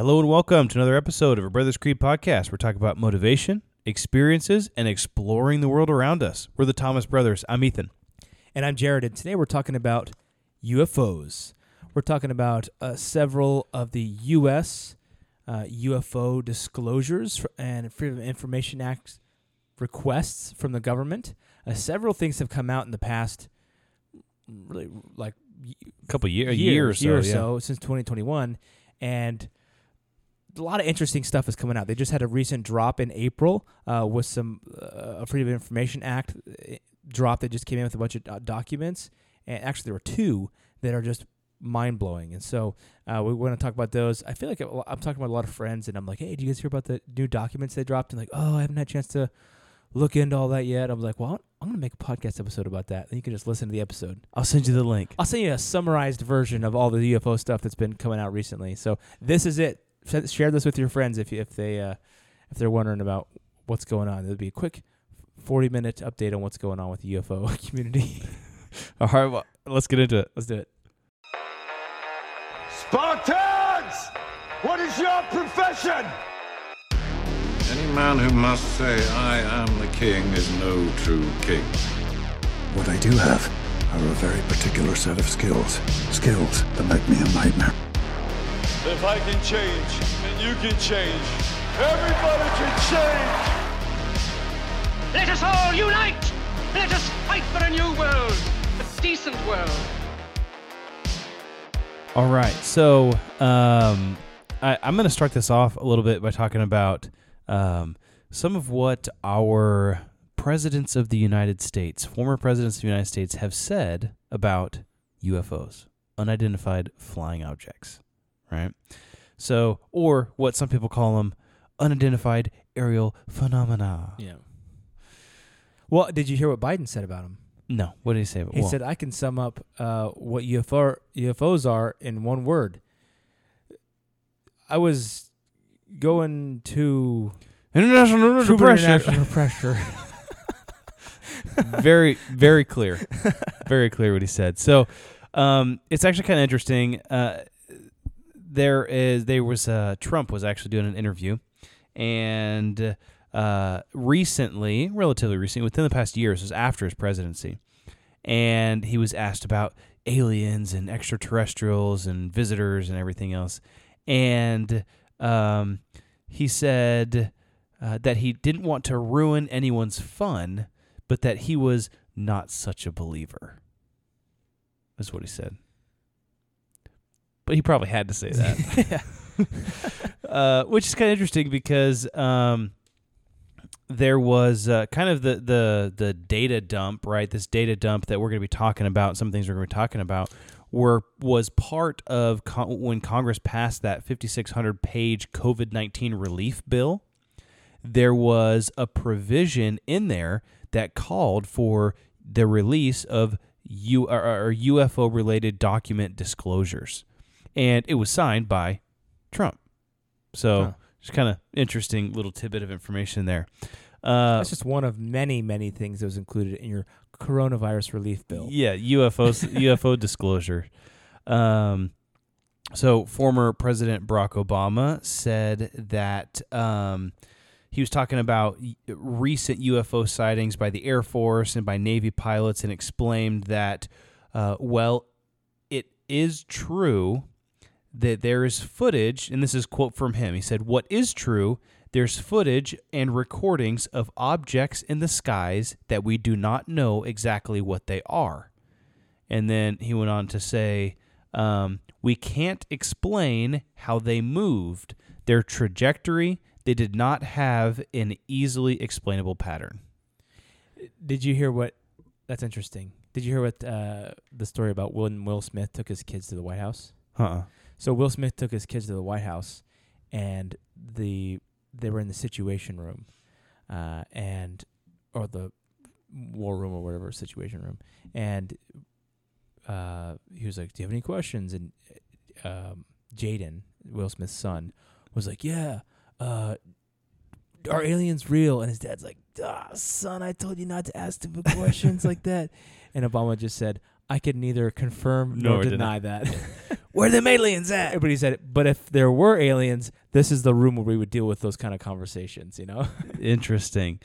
Hello and welcome to another episode of a Brothers Creed podcast. We're talking about motivation, experiences, and exploring the world around us. We're the Thomas Brothers. I'm Ethan. And I'm Jared, and today we're talking about UFOs. We're talking about uh, several of the U.S. Uh, UFO disclosures and Freedom of Information Act requests from the government. Uh, several things have come out in the past, really, like A couple year, a years, year or so. year or yeah. so since 2021, and a lot of interesting stuff is coming out. They just had a recent drop in April uh, with some uh, a Freedom of Information Act uh, drop that just came in with a bunch of do- documents, and actually there were two that are just mind blowing. And so uh, we want to talk about those. I feel like I'm talking about a lot of friends, and I'm like, "Hey, do you guys hear about the new documents they dropped?" And like, "Oh, I haven't had a chance to." Look into all that yet? I'm like, well, I'm gonna make a podcast episode about that. And you can just listen to the episode. I'll send you the link. I'll send you a summarized version of all the UFO stuff that's been coming out recently. So this is it. Sh- Share this with your friends if you, if they uh, if they're wondering about what's going on. It'll be a quick forty minute update on what's going on with the UFO community. All right, well, let's get into it. Let's do it. Spartans! What is your profession? Any man who must say, I am the king, is no true king. What I do have are a very particular set of skills. Skills that make me a nightmare. If I can change, and you can change, everybody can change! Let us all unite! Let us fight for a new world, a decent world. All right, so um, I, I'm going to start this off a little bit by talking about um, some of what our presidents of the United States, former presidents of the United States, have said about UFOs, unidentified flying objects, right? So, or what some people call them, unidentified aerial phenomena. Yeah. Well, did you hear what Biden said about him? No, what did he say? About, He well, said, "I can sum up uh, what UFO UFOs are in one word." I was going to international True depression. international pressure. very very clear very clear what he said so um it's actually kind of interesting uh there is there was uh trump was actually doing an interview and uh recently relatively recently within the past years was after his presidency and he was asked about aliens and extraterrestrials and visitors and everything else and um he said uh, that he didn't want to ruin anyone's fun but that he was not such a believer. That's what he said. But he probably had to say that. uh, which is kind of interesting because um, there was uh, kind of the, the the data dump, right? This data dump that we're going to be talking about, some things we're going to be talking about, were was part of con- when Congress passed that 5,600 page COVID 19 relief bill. There was a provision in there that called for the release of U or, or UFO related document disclosures, and it was signed by Trump. So Huh. it's kind of interesting little tidbit of information there. Uh, That's just one of many, many things that was included in your coronavirus relief bill. yeah, UFO UFO disclosure. Um, so former President Barack Obama said that um, he was talking about recent UFO sightings by the Air Force and by Navy pilots, and explained that, uh, well, it is true that there is footage, and this is quote from him. He said, "What is true? There's footage and recordings of objects in the skies that we do not know exactly what they are." And then he went on to say, um, "We can't explain how they moved. Their trajectory. They did not have an easily explainable pattern." Did you hear what? That's interesting. Did you hear what uh, the story about when Will Smith took his kids to the White House? Uh-uh. So Will Smith took his kids to the White House, and the they were in the Situation Room, uh, and or the War Room or whatever Situation Room, and uh, he was like, "Do you have any questions?" And um, Jaden, Will Smith's son, was like, "Yeah, uh, are aliens real?" And his dad's like, "Ah, son, I told you not to ask stupid questions like that." And Obama just said, I can neither confirm Nor nor, deny. deny that. Where them aliens at? but he said, but if there were aliens, this is the room where we would deal with those kind of conversations. You know? Interesting.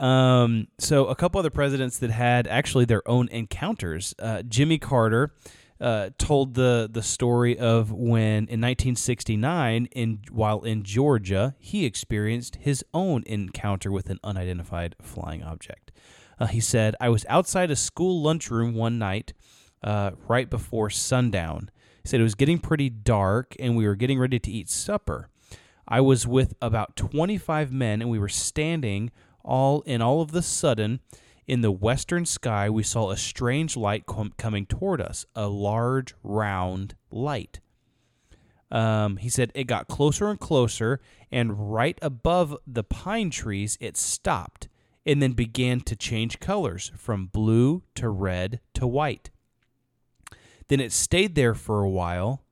Um, so a couple other presidents that had actually their own encounters. Uh, Jimmy Carter uh, told the the story of when in 1969, in while in Georgia, he experienced his own encounter with an unidentified flying object. Uh, he said, "I was outside a school lunchroom one night, uh, right before sundown." He said it was getting pretty dark, and we were getting ready to eat supper. I was with about 25 men, and we were standing all and all of the sudden in the western sky we saw a strange light com- coming toward us a large round light um, he said it got closer and closer and right above the pine trees it stopped and then began to change colors from blue to red to white then it stayed there for a while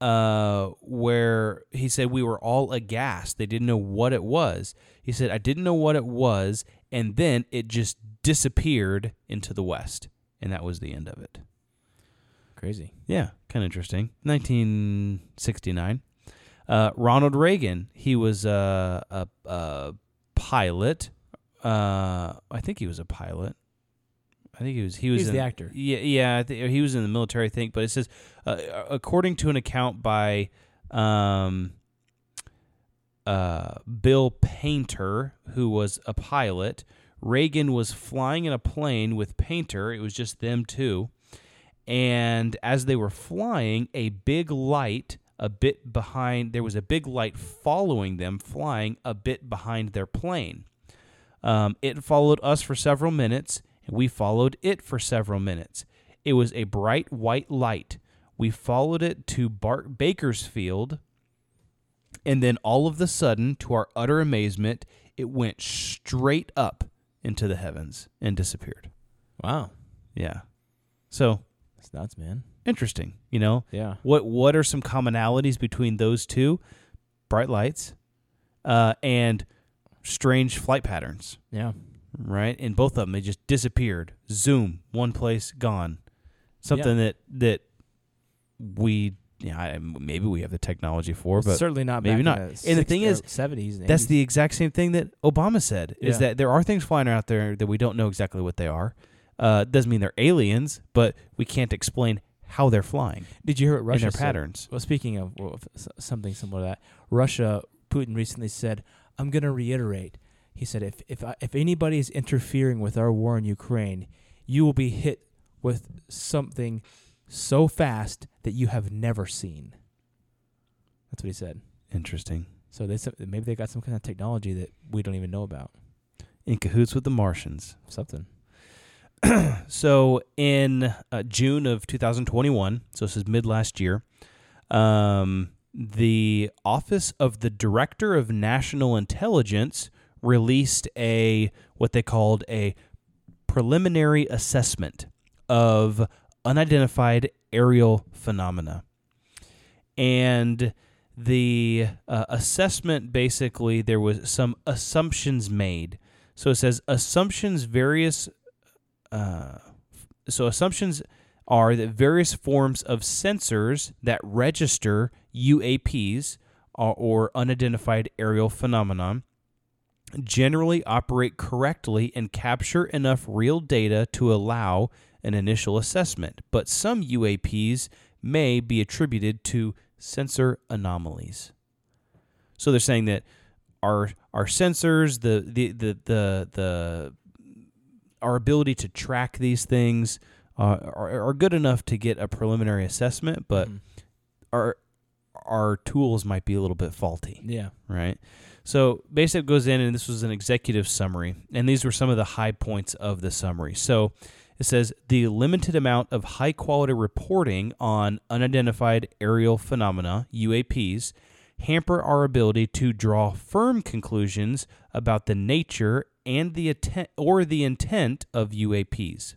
uh, where he said we were all aghast. They didn't know what it was. He said, I didn't know what it was. And then it just disappeared into the west. And that was the end of it. Crazy. Yeah, kind of interesting. 1969. Uh, Ronald Reagan, he was uh, a, a pilot. Uh, I think he was a pilot. I think he was. He was He's in- the actor. Yeah, yeah. I think he was in the military. I think, but it says, uh, according to an account by um, uh, Bill Paynter, who was a pilot, Reagan was flying in a plane with Paynter. It was just them two, and as they were flying, a big light. A bit behind, there was a big light following them, flying a bit behind their plane. Um, it followed us for several minutes, and we followed it for several minutes. It was a bright white light. We followed it to Bart Bakersfield, and then all of the sudden, to our utter amazement, it went straight up into the heavens and disappeared. Wow. Yeah. So That's nuts, man. Interesting, you know. Yeah. What what are some commonalities between those two? Bright lights, uh, and strange flight patterns. Yeah. right? And both of them, they just disappeared. Zoom, one place, gone. Something that that we, yeah, I- maybe we have the technology for, but certainly not. maybe not. In And the, the thing is, seventies. that's the exact same thing that Obama said. Is Yeah. that there are things flying out there that we don't know exactly what they are. Uh, doesn't mean they're aliens, but we can't explain how they're flying Did you hear what and Russia their said? patterns. Well, speaking of well, something similar to that, Russia Putin recently said, "I'm going to reiterate." He said, "If if I, if anybody is interfering with our war in Ukraine, you will be hit with something so fast that you have never seen." That's what he said. Interesting. So they maybe they got some kind of technology that we don't even know about. In cahoots with the Martians. Something. so in uh, June of 2021, so this is mid last year, um, the Office of the Director of National Intelligence released a what they called a preliminary assessment of unidentified aerial phenomena. And the uh, assessment basically there was some assumptions made. So it says assumptions various uh, so assumptions are that various forms of sensors that register UAPs or, or unidentified aerial phenomenon generally operate correctly and capture enough real data to allow an initial assessment, but some UAPs may be attributed to sensor anomalies. So they're saying that our our sensors, the the the the, the our ability to track these things uh, are, are good enough to get a preliminary assessment, but Mhm. our our tools might be a little bit faulty Yeah. right? So Basic goes in, and this was an executive summary, and these were some of the high points of the summary. So it says the limited amount of high quality reporting on unidentified aerial phenomena (UAPs) hamper our ability to draw firm conclusions about the nature and the intent or the intent of UAPs.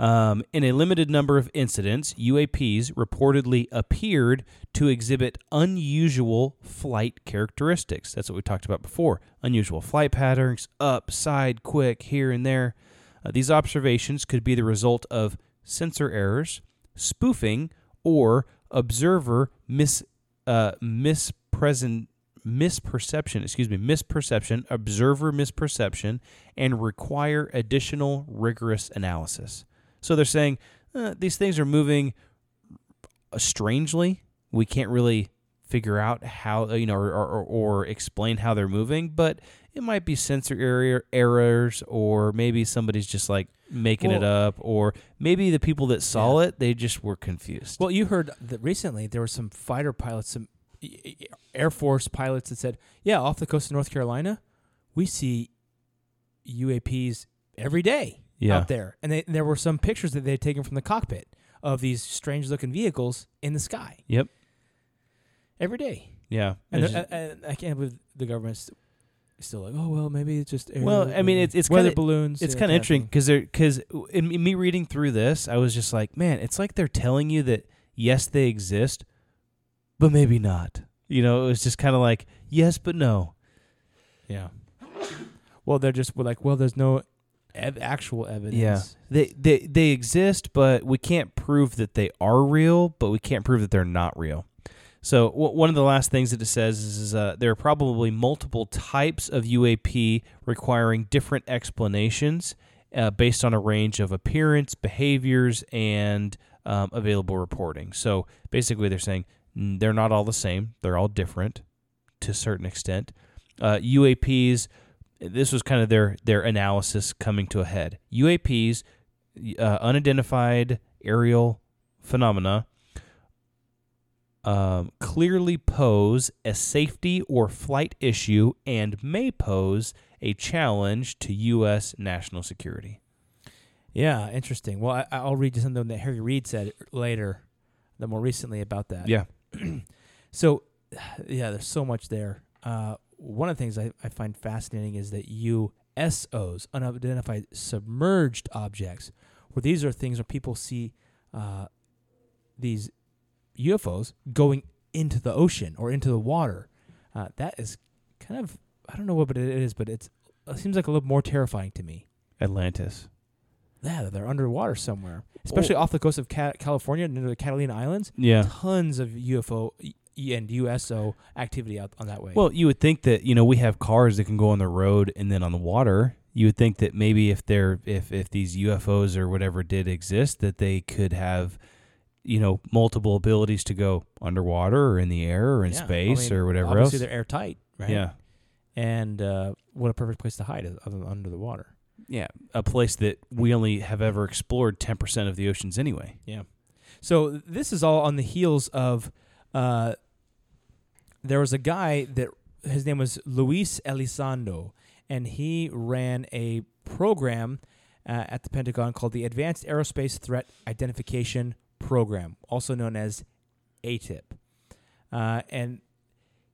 Um, in a limited number of incidents, UAPs reportedly appeared to exhibit unusual flight characteristics. That's what we talked about before. Unusual flight patterns, up, side, quick, here and there. Uh, these observations could be the result of sensor errors, spoofing, or observer mis uh, mispresent misperception. Excuse me, misperception, observer misperception, and require additional rigorous analysis. So they're saying uh, these things are moving strangely. We can't really figure out how you know or, or, or explain how they're moving, but it might be sensor error errors, or maybe somebody's just like making it up, or maybe the people that saw it they just were confused. Well, you heard that recently there were some fighter pilots, some Air Force pilots that said, "Yeah, off the coast of North Carolina, we see UAPs every day Yeah. out there." And they, there were some pictures that they had taken from the cockpit of these strange-looking vehicles in the sky yep. every day. Yeah. And, just- and I can't believe the government's still like, "Oh well, maybe it's just." Air, Well, I mean, it's- it's weather kinda- balloons. it's yeah, kind of interesting because they're because in me reading through this, I was just like, man, it's like they're telling you that yes, they exist, but maybe not. You know, it was just kind of like yes, but no. Yeah. Well, they're just we're like, well, there's no ev- actual evidence. Yeah, they they they exist, but we can't prove that they are real, but we can't prove that they're not real. So w- one of the last things that it says is, is uh, there are probably multiple types of UAP requiring different explanations uh, based on a range of appearance, behaviors, and um, available reporting. So basically, they're saying they're not all the same; they're all different to a certain extent. Uh, UAPs this was kind of their their analysis coming to a head. UAPs, uh, unidentified aerial phenomena, um, clearly pose a safety or flight issue and may pose a challenge to U.S. national security. Yeah, interesting. Well, I, I'll read you something that Harry Reid said later, the more recently about that. Yeah, So, yeah, there's so much there. Uh, one of the things I, I find fascinating is that USOs, unidentified submerged objects, where these are things where people see uh, these UFOs going into the ocean or into the water. Uh, that is kind of I don't know what it is, but it's it seems like a little more terrifying to me. Atlantis. Yeah, they're underwater somewhere, especially off the coast of Ca- California near the Catalina Islands. Yeah. Tons of UFO and USO activity out on that way. Well, you would think that you know we have cars that can go on the road and then on the water. You would think that maybe if they're if if these UFOs or whatever did exist, that they could have you know multiple abilities to go underwater or in the air or in Yeah, I space mean, or whatever obviously else. they're airtight, right? Yeah, And uh, what a perfect place to hide other than under the water. yeah, a place that we only have ever explored ten percent of the oceans anyway. Yeah. So this is all on the heels of uh, there was a guy that his name was Luis Elizondo, and he ran a program uh, at the Pentagon called the Advanced Aerospace Threat Identification Program, also known as ATIP. Uh, and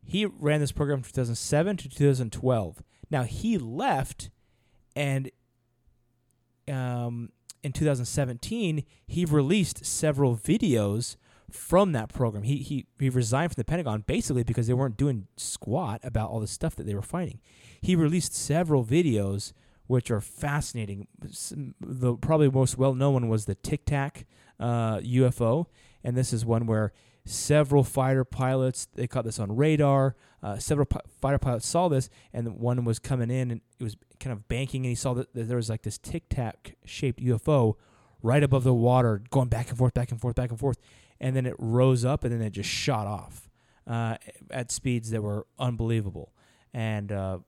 he ran this program from 2007 to 2012. Now he left, and um, in 2017, he released several videos from that program. He, he he resigned from the Pentagon basically because they weren't doing squat about all the stuff that they were fighting. He released several videos which are fascinating. The probably most well known one was the Tic Tac uh, UFO, and this is one where several fighter pilots they caught this on radar. Uh, several pi- fighter pilots saw this, and one was coming in and it was kind of banking, and he saw that, there was like this Tic Tac shaped UFO right above the water, going back and forth, back and forth, back and forth, and then it rose up and then it just shot off uh, at speeds that were unbelievable. And uh,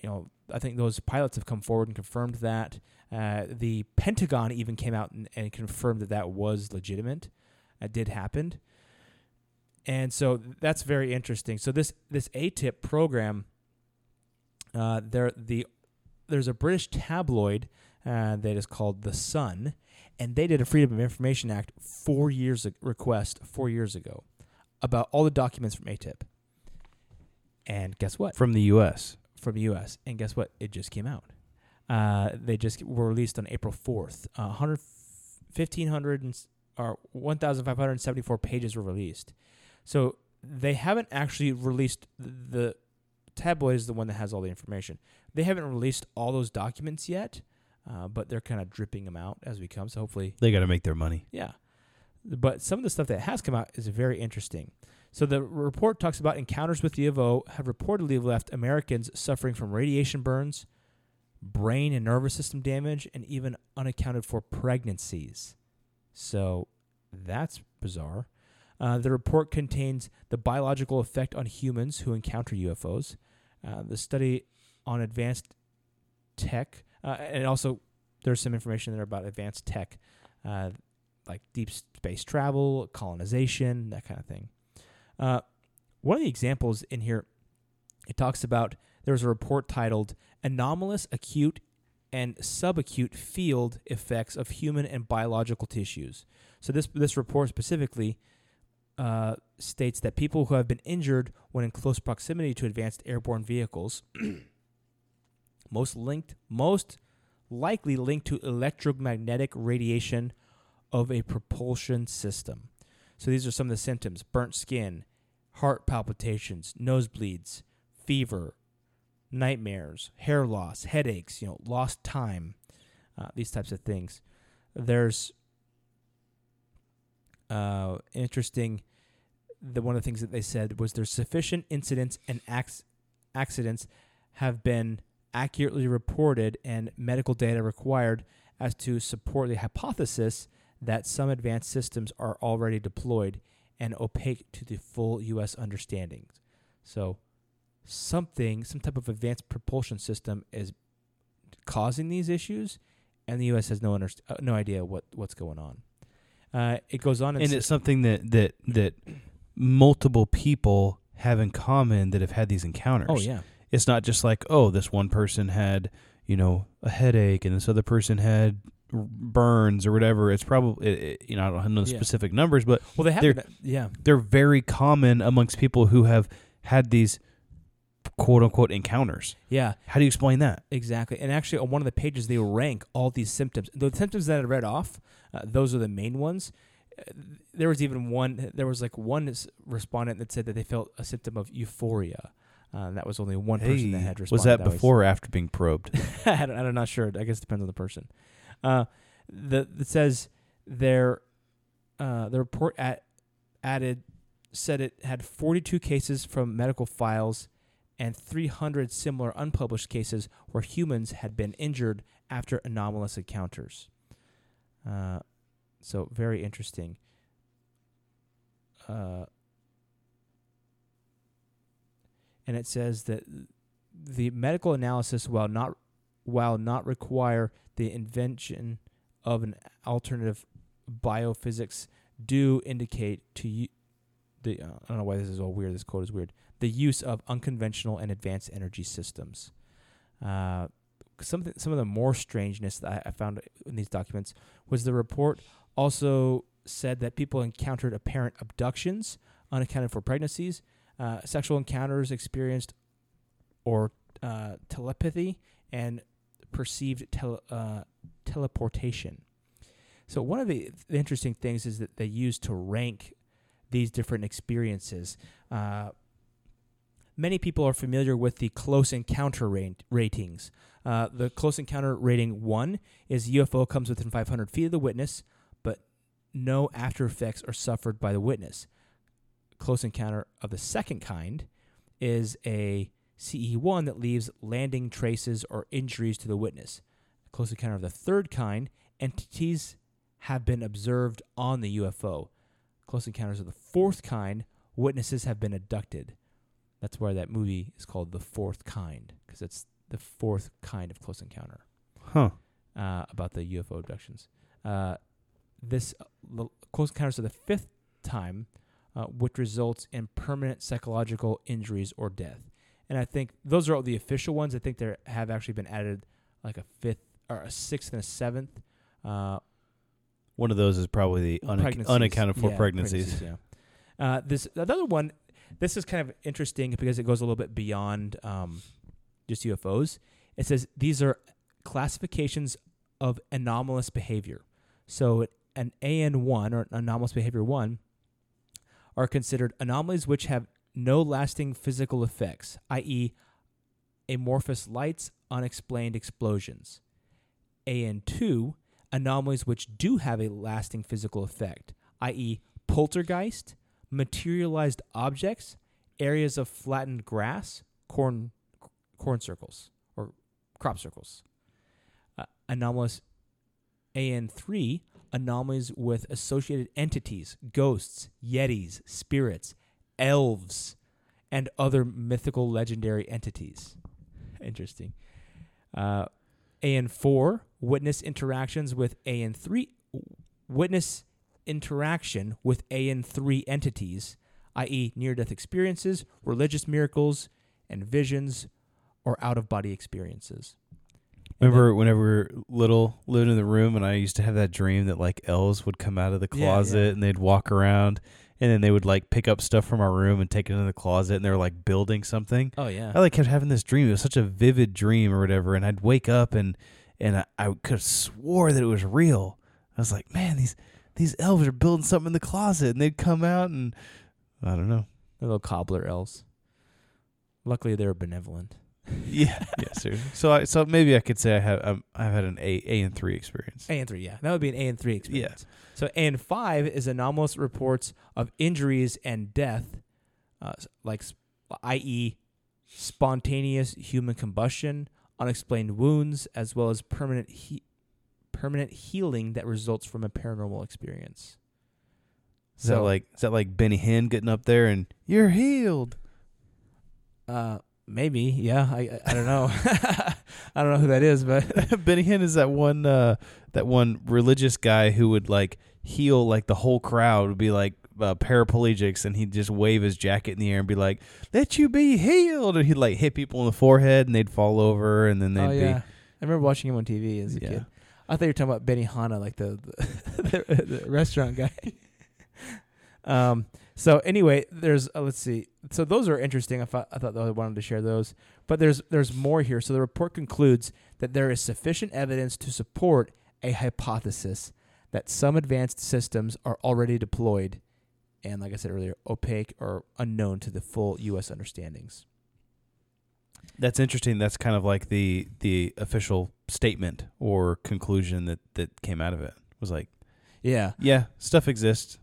you know, I think those pilots have come forward and confirmed that. Uh, the Pentagon even came out and, and confirmed that that was legitimate. It did happen. And so that's very interesting. So this this ATIP program, uh, there the there's a British tabloid uh, that is called The Sun, and they did a Freedom of Information Act four years ag- request four years ago about all the documents from ATIP. And guess what? From the U.S. From the U.S. And guess what? It just came out. Uh, they just were released on April 4th. Uh, 1,500 and, or 1,574 pages were released. So they haven't actually released the, the tabloid is the one that has all the information. They haven't released all those documents yet. uh, but they're kind of dripping them out as we come. So hopefully, They got to make their money. yeah. But some of the stuff that has come out is very interesting. So the report talks about encounters with UFO have reportedly left Americans suffering from radiation burns, brain and nervous system damage, and even unaccounted for pregnancies. So that's bizarre. Uh, the report contains the biological effect on humans who encounter UFOs, uh, the study on advanced tech, uh, and also there's some information there about advanced tech, uh, like deep space travel, colonization, that kind of thing. Uh, one of the examples in here, it talks about there was a report titled Anomalous Acute and Subacute Field Effects of Human and Biological Tissues. So, this, this report specifically uh, states that people who have been injured when in close proximity to advanced airborne vehicles, most linked, most likely linked to electromagnetic radiation of a propulsion system. So these are some of the symptoms: burnt skin, heart palpitations, nosebleeds, fever, nightmares, hair loss, headaches, you know, lost time, uh, these types of things. There's uh, interesting. The one of the things that they said was there's sufficient incidents and acts, accidents have been accurately reported and medical data required as to support the hypothesis that some advanced systems are already deployed and opaque to the full U.S. understanding. So, something, some type of advanced propulsion system is causing these issues, and the U.S. has no underst- uh, no idea what what's going on. Uh, it goes on and, And it's something that that that multiple people have in common that have had these encounters. oh yeah, It's not just like, oh, this one person had, you know, a headache and this other person had burns or whatever. It's probably, it, it- you know, I don't know the Yeah. specific numbers, but well they have They're- yeah they're very common amongst people who have had these quote unquote encounters. yeah How do you explain that? Exactly. And actually, on one of the pages, they rank all these symptoms. The symptoms that I read off, uh, those are the main ones. Uh, There was even one, there was like one respondent that said that they felt a symptom of euphoria. Uh, that was only one person that had responded. was that way. before or after being probed? I don't, I'm not sure. I guess it depends on the person. Uh, the it says there, uh, the report at, added said it had 42 cases from medical files and 300 similar unpublished cases where humans had been injured after anomalous encounters. Uh, so very interesting. Uh, and it says that the medical analysis, while not while not require the invention of an alternative biophysics, do indicate to you the uh, I don't know why this is all weird. This quote is weird. The use of unconventional and advanced energy systems. Uh, something some of the more strangeness that I, I found in these documents was the report also said that people encountered apparent abductions, unaccounted for pregnancies, uh, sexual encounters experienced, or uh, telepathy and perceived tele, uh, teleportation. So one of the, the interesting things is that they use to rank these different experiences. Uh, many people are familiar with the close encounter rate, ratings. Uh, the close encounter rating one is UFO comes within 500 feet of the witness, but no after effects are suffered by the witness. Close encounter of the second kind is a CE1 that leaves landing traces or injuries to the witness. Close encounter of the third kind, entities have been observed on the UFO. Close encounters of the fourth kind, witnesses have been abducted. That's why that movie is called The Fourth Kind, because it's the fourth kind of close encounter Huh. uh, about the UFO abductions. Uh, this uh, close encounters of the fifth time, uh, which results in permanent psychological injuries or death. And I think those are all the official ones. I think there have actually been added like a fifth or a sixth and a seventh. Uh, One of those is probably the unac- unaccounted for Yeah, pregnancies. yeah. Uh, this another one. This is kind of interesting because it goes a little bit beyond um, just UFOs. It says these are classifications of anomalous behavior. So an AN one or anomalous behavior one are considered anomalies which have no lasting physical effects, i.e., amorphous lights, unexplained explosions. AN2 anomalies which do have a lasting physical effect, i.e., poltergeist, materialized objects, areas of flattened grass, corn corn circles or crop circles. Uh, anomalous AN3 anomalies with associated entities, ghosts, yetis, spirits, elves, and other mythical legendary entities. Interesting. Uh, AN4 witness interactions with AN3 witness interaction with AN3 entities, i.e., near death experiences, religious miracles, and visions or out of body experiences. Remember whenever we were little, living in the room, and I used to have that dream that like elves would come out of the Yeah, closet yeah. and they'd walk around, and then they would like pick up stuff from our room and take it into the closet, and they were like building something. oh yeah. I like kept having this dream. It was such a vivid dream or whatever, and I'd wake up and and I, I could have swore that it was real. I was like, man, these these elves are building something in the closet, and they'd come out and I don't know. Little cobbler elves. Luckily, they were benevolent. Yeah, yeah, seriously. So I so maybe I could say I have um, I've had an A A and three experience. A and three, yeah, that would be an A and three experience. Yeah. So A and five is anomalous reports of injuries and death, uh, like, i.e., spontaneous human combustion, unexplained wounds, as well as permanent he- permanent healing that results from a paranormal experience. Is that like is that like Benny Hinn getting up there and you're healed? Uh, maybe, yeah. I I, don't know. I don't know who that is, but Benny Hinn is that one uh, that one religious guy who would like heal like the whole crowd would be like uh, paraplegics and he'd just wave his jacket in the air and be like let you be healed and he'd like hit people in the forehead and they'd fall over and then they'd oh be yeah, I remember watching him on TV as a Yeah. kid. I thought you were talking about Benihana, like the the, the, the restaurant guy. um. So anyway, there's uh, let's see. So those are interesting. I thought I thought I wanted to share those, but there's there's more here. So the report concludes that there is sufficient evidence to support a hypothesis that some advanced systems are already deployed, and like I said earlier, opaque or unknown to the full U.S. understandings. that's interesting that's kind of like the the official statement or conclusion that that came out of it was like Yeah. yeah stuff exists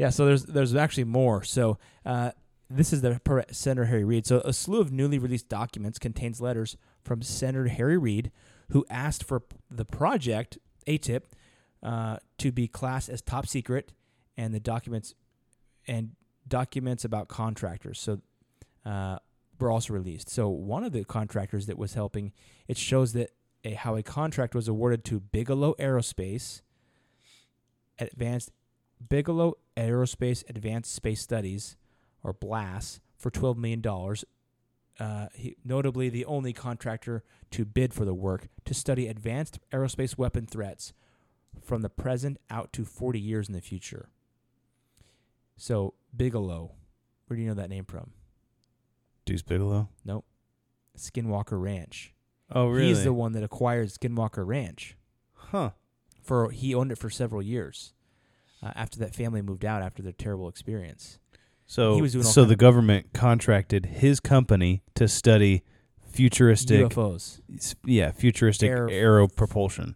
Yeah, so there's there's actually more. So uh, this is the per Senator Harry Reid. So a slew of newly released documents contains letters from Senator Harry Reid, who asked for the project ATIP uh, to be classed as top secret, and the documents and documents about contractors. So uh, were also released. So one of the contractors that was helping, it shows that a, how a contract was awarded to Bigelow Aerospace, Advanced Bigelow Aerospace Advanced Space Studies, or BLAS, for $12 million. Uh, he, notably, the only contractor to bid for the work to study advanced aerospace weapon threats from the present out to 40 years in the future. So, Bigelow, where do you know that name from? deuce bigalow Nope. Skinwalker Ranch. oh really He's the one that acquired Skinwalker Ranch. huh For he owned it for several years. Uh, after that family moved out after their terrible experience. So, so the government contracted his company to study futuristic, UFOs. yeah, futuristic Air- aero propulsion.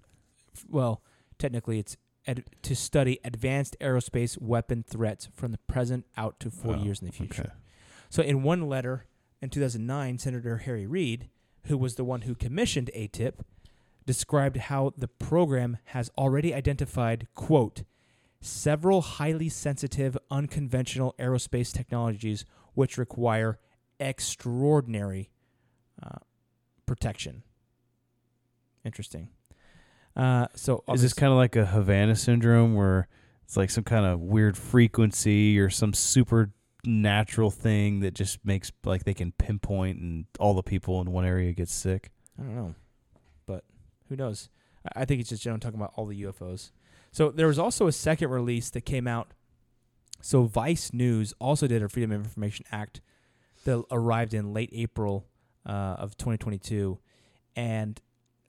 Well, technically, it's ad- to study advanced aerospace weapon threats from the present out to 40 Oh, years in the future. Okay. So, in one letter in 2009, Senator Harry Reid, who was the one who commissioned ATIP, described how the program has already identified, quote, several highly sensitive, unconventional aerospace technologies which require extraordinary uh, protection. Interesting. Uh, so, Is this kind of like a Havana syndrome where it's like some kind of weird frequency or some supernatural thing that just makes like they can pinpoint and all the people in one area get sick? I don't know, but who knows? I think it's just generally talking about all the UFOs. So there was also a second release that came out. So Vice News also did a Freedom of Information Act that arrived in late April uh, of 2022, and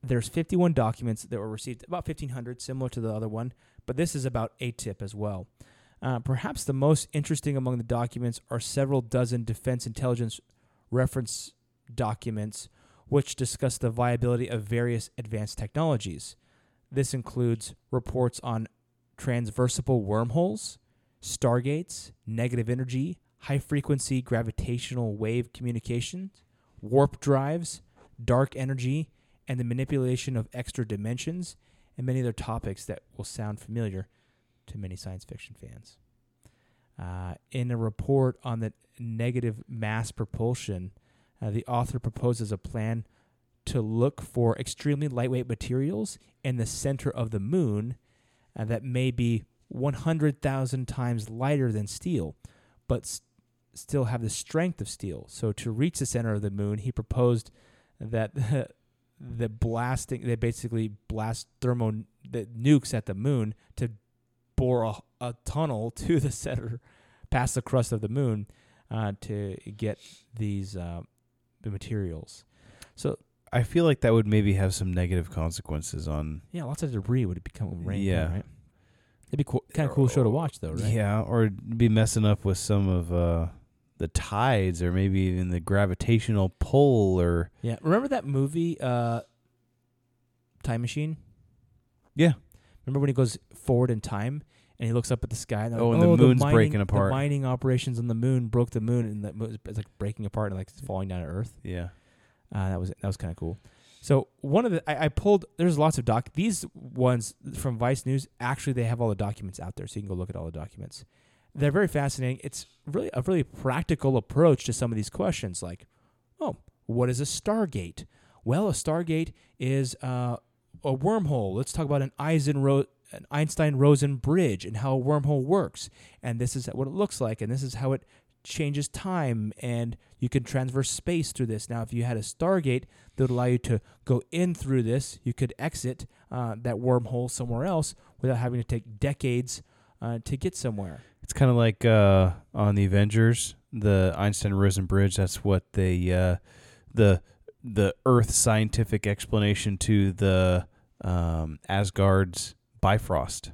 there's 51 documents that were received, about 1,500, similar to the other one, but this is about ATIP as well. Uh, perhaps the most interesting among the documents are several dozen defense intelligence reference documents which discuss the viability of various advanced technologies. This includes reports on transversable wormholes, stargates, negative energy, high frequency gravitational wave communications, warp drives, dark energy, and the manipulation of extra dimensions, and many other topics that will sound familiar to many science fiction fans. Uh, in a report on the negative mass propulsion, uh, the author proposes a plan to look for extremely lightweight materials in the center of the moon uh, that may be 100,000 times lighter than steel, but still have the strength of steel. So, to reach the center of the moon, he proposed that the blasting, they basically blast thermo the nukes at the moon to bore a, a tunnel to the center, past the crust of the moon, uh, to get these uh, the materials. So I feel like that would maybe have some negative consequences on. yeah, lots of debris would become rain. Yeah. right. It'd be cool, kind of cool show to watch though, right? Yeah, or be messing up with some of uh, the tides, or maybe even the gravitational pull, or Yeah. Remember that movie, uh, Time Machine? yeah, Remember when he goes forward in time and he looks up at the sky? And Oh, like, and the moon's mining, breaking apart." The mining operations on the moon broke the moon, and the moon is like breaking apart and like it's falling down to Earth. yeah. Uh, that was that was kind of cool. So one of the I, I pulled. There's lots of doc. These ones from Vice News actually they have all the documents out there, so you can go look at all the documents. They're very fascinating. It's really a really practical approach to some of these questions. Like, oh, what is a Stargate? Well, a Stargate is uh, a wormhole. Let's talk about an an Einstein Rosen bridge and how a wormhole works. And this is what it looks like, and this is how it changes time and you can transverse space through this. Now, if you had a Stargate that would allow you to go in through this, you could exit uh, that wormhole somewhere else without having to take decades uh, to get somewhere. It's kind of like uh, on the Avengers, the Einstein Rosen bridge. That's what they uh, the the Earth scientific explanation to the um, Asgard's Bifrost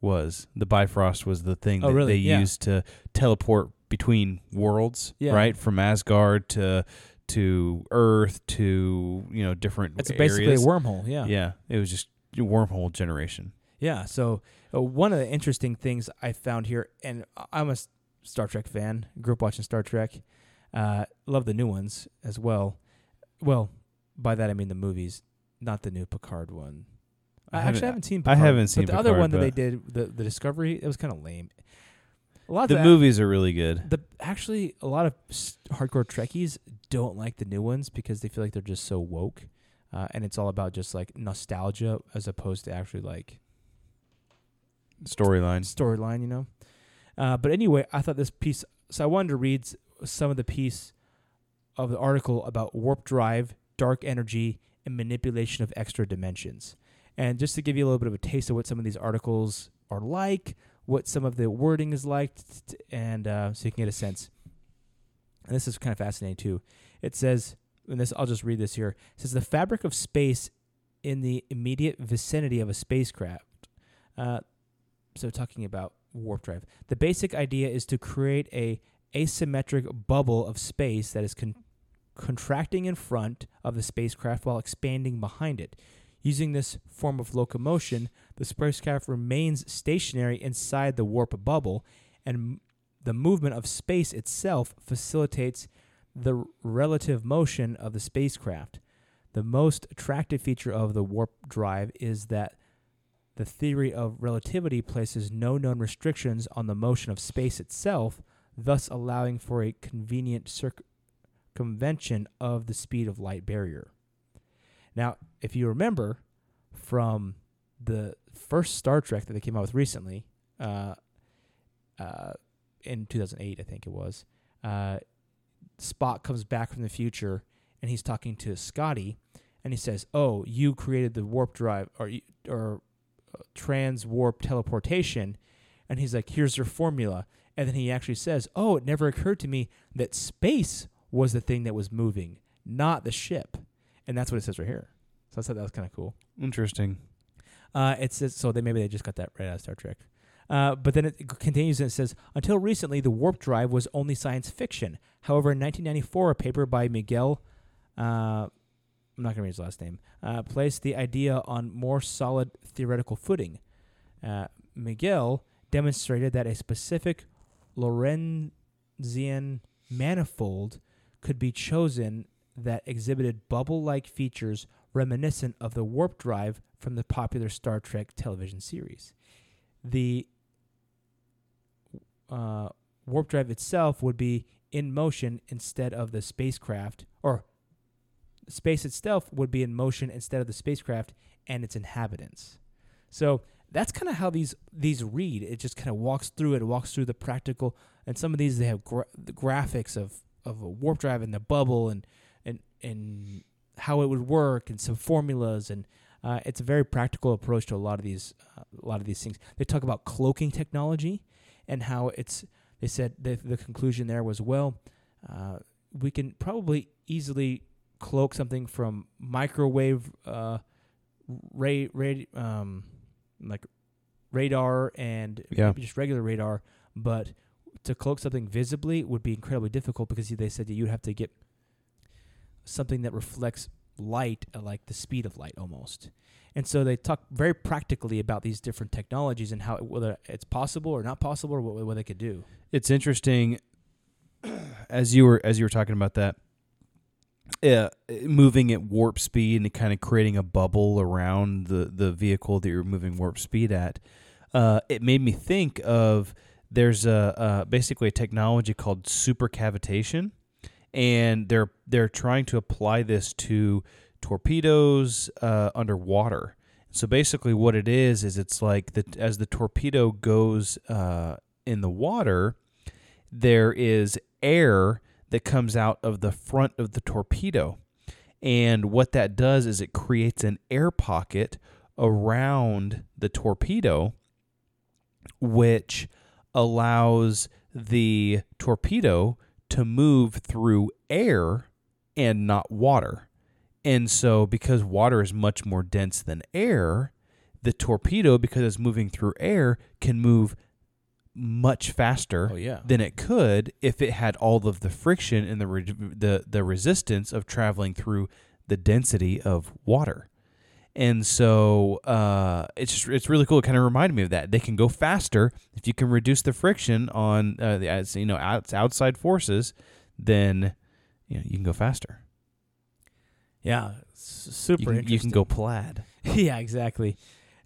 was. The Bifrost was the thing Oh, that really? they Yeah. used to teleport between worlds, Yeah. right? From Asgard to to Earth to you know different. It's basically a wormhole. Yeah. Yeah, it was just wormhole generation. Yeah. So uh, one of the interesting things I found here, and I'm a Star Trek fan. Grew up watching Star Trek. Uh, love the new ones as well. Well, by that I mean the movies, not the new Picard one. I I, haven't- actually haven't seen. I haven't seen But the other one that they did, the the Discovery, it was kind of lame. A lot The of movies are really good. The actually a lot of s- hardcore Trekkies don't like the new ones because they feel like they're just so woke, uh, and it's all about just like nostalgia as opposed to actually like storyline. storyline, you know. Uh, but anyway, I thought this piece. So I wanted to read s- some of the piece of the article about warp drive, dark energy, and manipulation of extra dimensions. And just to give you a little bit of a taste of what some of these articles are like, what some of the wording is like, and uh, so you can get a sense. And this is kind of fascinating too. It says, and this I'll just read this here. It says the fabric of space in the immediate vicinity of a spacecraft. Uh, so talking about warp drive the basic idea is to create a asymmetric bubble of space that is con- contracting in front of the spacecraft while expanding behind it using this form of locomotion the spacecraft remains stationary inside the warp bubble and the movement of space itself facilitates the relative motion of the spacecraft the most attractive feature of the warp drive is that the theory of relativity places no known restrictions on the motion of space itself, thus allowing for a convenient circumvention of the speed of light barrier. Now, if you remember from the first Star Trek that they came out with recently, uh, uh, in 2008, I think it was, uh, Spock comes back from the future and he's talking to Scotty, and he says, "Oh, you created the warp drive, or or uh, trans warp teleportation," and he's like, "Here's your formula." And then he actually says, "Oh, it never occurred to me that space was the thing that was moving, not the ship," and that's what it says right here. So I thought that was kind of cool. Interesting. Uh, it says so. They maybe they just got that right out of Star Trek. Uh, but then it continues and it says, until recently, the warp drive was only science fiction. However, in 1994, a paper by Miguel uh, I'm not going to read his last name, uh, placed the idea on more solid theoretical footing. Uh, Miguel demonstrated that a specific Lorentzian manifold could be chosen that exhibited bubble like features reminiscent of the warp drive from the popular Star Trek television series. The uh, warp drive itself would be in motion instead of the spacecraft, or space itself would be in motion instead of the spacecraft and its inhabitants. So that's kind of how these these read. It just kind of walks through it, walks through the practical, and some of these they have gra- the graphics of of a warp drive and the bubble and and and how it would work and some formulas and uh, it's a very practical approach to a lot of these uh, a lot of these things. They talk about cloaking technology and how it's. They said the the conclusion there was well, uh, we can probably easily cloak something from microwave uh, ray ray um like radar and Yeah. maybe just regular radar, but to cloak something visibly would be incredibly difficult because they said that you'd have to get something that reflects light at like the speed of light almost. And so they talk very practically about these different technologies and how whether it's possible or not possible or what, what they could do. it's interesting as you were as you were talking about that uh, moving at warp speed and kind of creating a bubble around the the vehicle that you're moving warp speed at uh, it made me think of there's a uh, basically a technology called supercavitation and they're they're trying to apply this to torpedoes uh, underwater so basically what it is is it's like that as the torpedo goes uh, in the water there is air that comes out of the front of the torpedo. And what that does is it creates an air pocket around the torpedo, which allows the torpedo to move through air and not water. And so, because water is much more dense than air, the torpedo, because it's moving through air, can move much faster Oh, yeah. than it could if it had all of the friction and the re- the the resistance of traveling through the density of water. And so uh, it's just, it's really cool. It kind of reminded me of that. They can go faster if you can reduce the friction on uh, the as, you know outs- outside forces. Then you know you can go faster. Yeah, super You can, interesting. you can go plaid. yeah, exactly.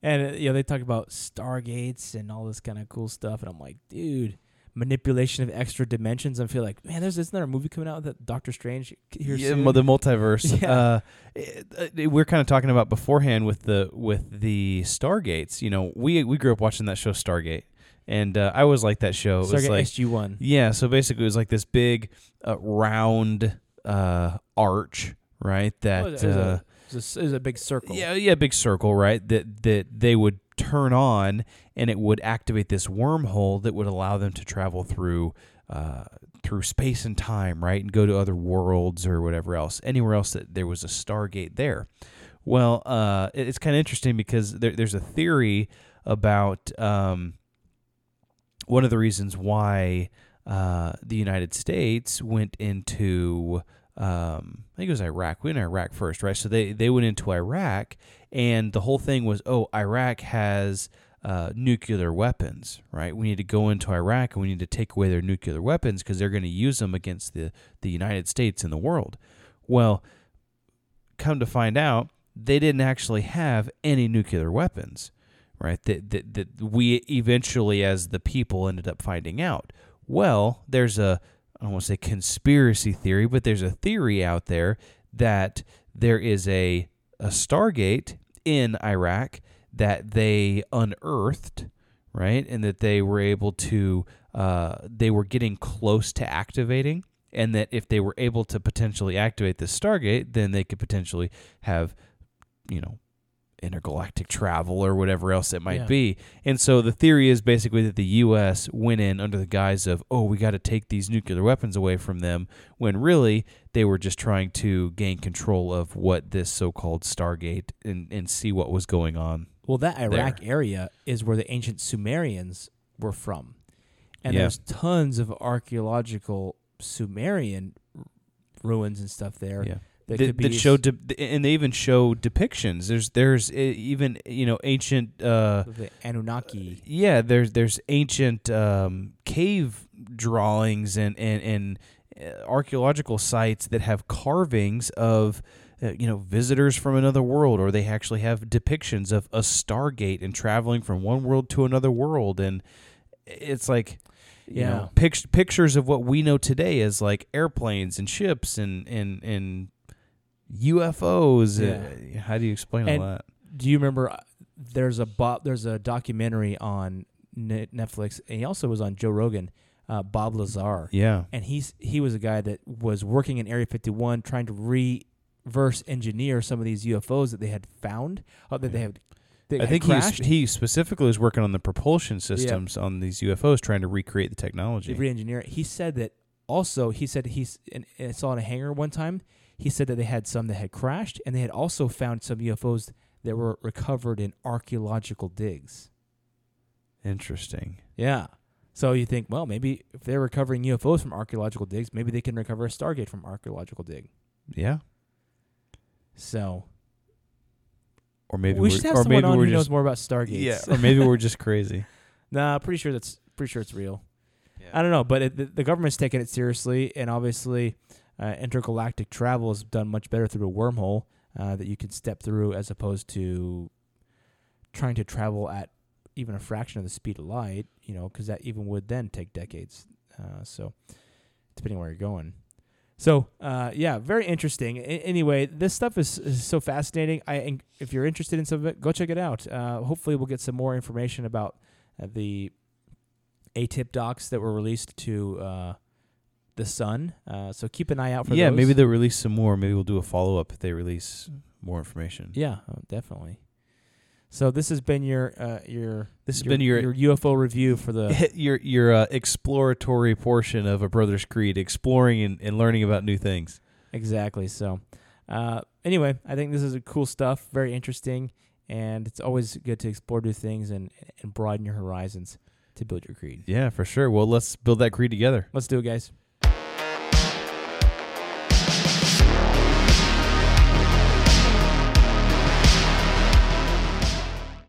And uh, you know they talk about stargates and all this kind of cool stuff, and I'm like, dude, manipulation of extra dimensions. I feel like, man, there's isn't there a movie coming out that Doctor Strange here yeah, soon? the multiverse. Yeah. Uh, it- it- we're kind of talking about beforehand with the with the Stargates. You know, we we grew up watching that show Stargate, and uh, I always liked that show. It was Stargate like SG One. yeah, so basically it was like this big uh, round uh, arch, right? That Oh, it was a- It was, a, big circle. yeah, yeah, big circle, right? That that they would turn on, and it would activate this wormhole that would allow them to travel through uh, through space and time, right, and go to other worlds or whatever else, anywhere else that there was a Stargate there. Well, uh, it- it's kind of interesting because there, there's a theory about um, one of the reasons why uh, the United States went into um, I think it was Iraq. We went to Iraq first, right? So they they went into Iraq, and the whole thing was, oh, Iraq has uh, nuclear weapons, right? We need to go into Iraq and we need to take away their nuclear weapons because they're going to use them against the the United States and the world. Well, come to find out, they didn't actually have any nuclear weapons, right? That, that, that we eventually, as the people, ended up finding out. Well, there's a, I don't want to say conspiracy theory, but there's a theory out there that there is a, a Stargate in Iraq that they unearthed, right? And that they were able to, uh, they were getting close to activating and that if they were able to potentially activate the Stargate, then they could potentially have, you know, intergalactic travel or whatever else it might Yeah. be. And so the theory is basically that the U.S. went in under the guise of, oh, we got to take these nuclear weapons away from them, when really they were just trying to gain control of what this so-called Stargate and, and see what was going on. Well, that Iraq there. area is where the ancient Sumerians were from. And Yeah. there's tons of archaeological Sumerian ruins and stuff there Yeah. That, that, that show de- and they even show depictions. There's there's uh, even you know ancient uh the Anunnaki. yeah there's there's ancient um, cave drawings and and and uh, archaeological sites that have carvings of uh, you know visitors from another world or they actually have depictions of a stargate and traveling from one world to another world and it's like you Yeah. know pict- pictures of what we know today as like airplanes and ships and and and UFOs uh, how do you explain And all that Do you remember? uh, There's a Bob, there's a documentary on Ne- Netflix, and he also was on Joe Rogan. Uh, Bob Lazar, yeah and he's he was a guy that was working in Area 51, trying to reverse engineer some of these UFOs that they had found, uh, that they had. I think crashed. he specifically was working on the propulsion systems on these UFOs, trying to recreate the technology. Re-engineer it. He said that also. He said he's and and saw in a hangar one time. He said that they had some that had crashed, and they had also found some UFOs that were recovered in archaeological digs. Interesting. Yeah. So you think, well, maybe if they're recovering UFOs from archaeological digs, maybe they can recover a Stargate from archaeological dig. Yeah. So Or maybe we we're, should have or someone on who knows just more about Stargates. yeah, or maybe we're just crazy. nah, pretty sure that's pretty sure it's real. I don't know, but it, the, the government's taking it seriously, and obviously, uh, intergalactic travel is done much better through a wormhole uh, that you can step through, as opposed to trying to travel at even a fraction of the speed of light. You know, because that even would then take decades. Uh, so, depending where you're going. So, uh, yeah, very interesting. A- anyway, this stuff is, is so fascinating. I, if you're interested in some of it, go check it out. Uh, hopefully, we'll get some more information about uh, the ATIP docs that were released to the Sun. Uh, so keep an eye out for yeah, those. maybe they'll release some more. Maybe we'll do a follow up if they release more information. Yeah, oh, definitely. So this has been your uh, your This has been your- your UFO review for the your your uh, exploratory portion of a Brothers Creed, exploring and, and learning about new things. exactly. So uh, anyway, I think this is a cool stuff, very interesting, and it's always good to explore new things and and broaden your horizons to build your creed. Yeah, for sure. Well, let's build that creed together. Let's do it, guys.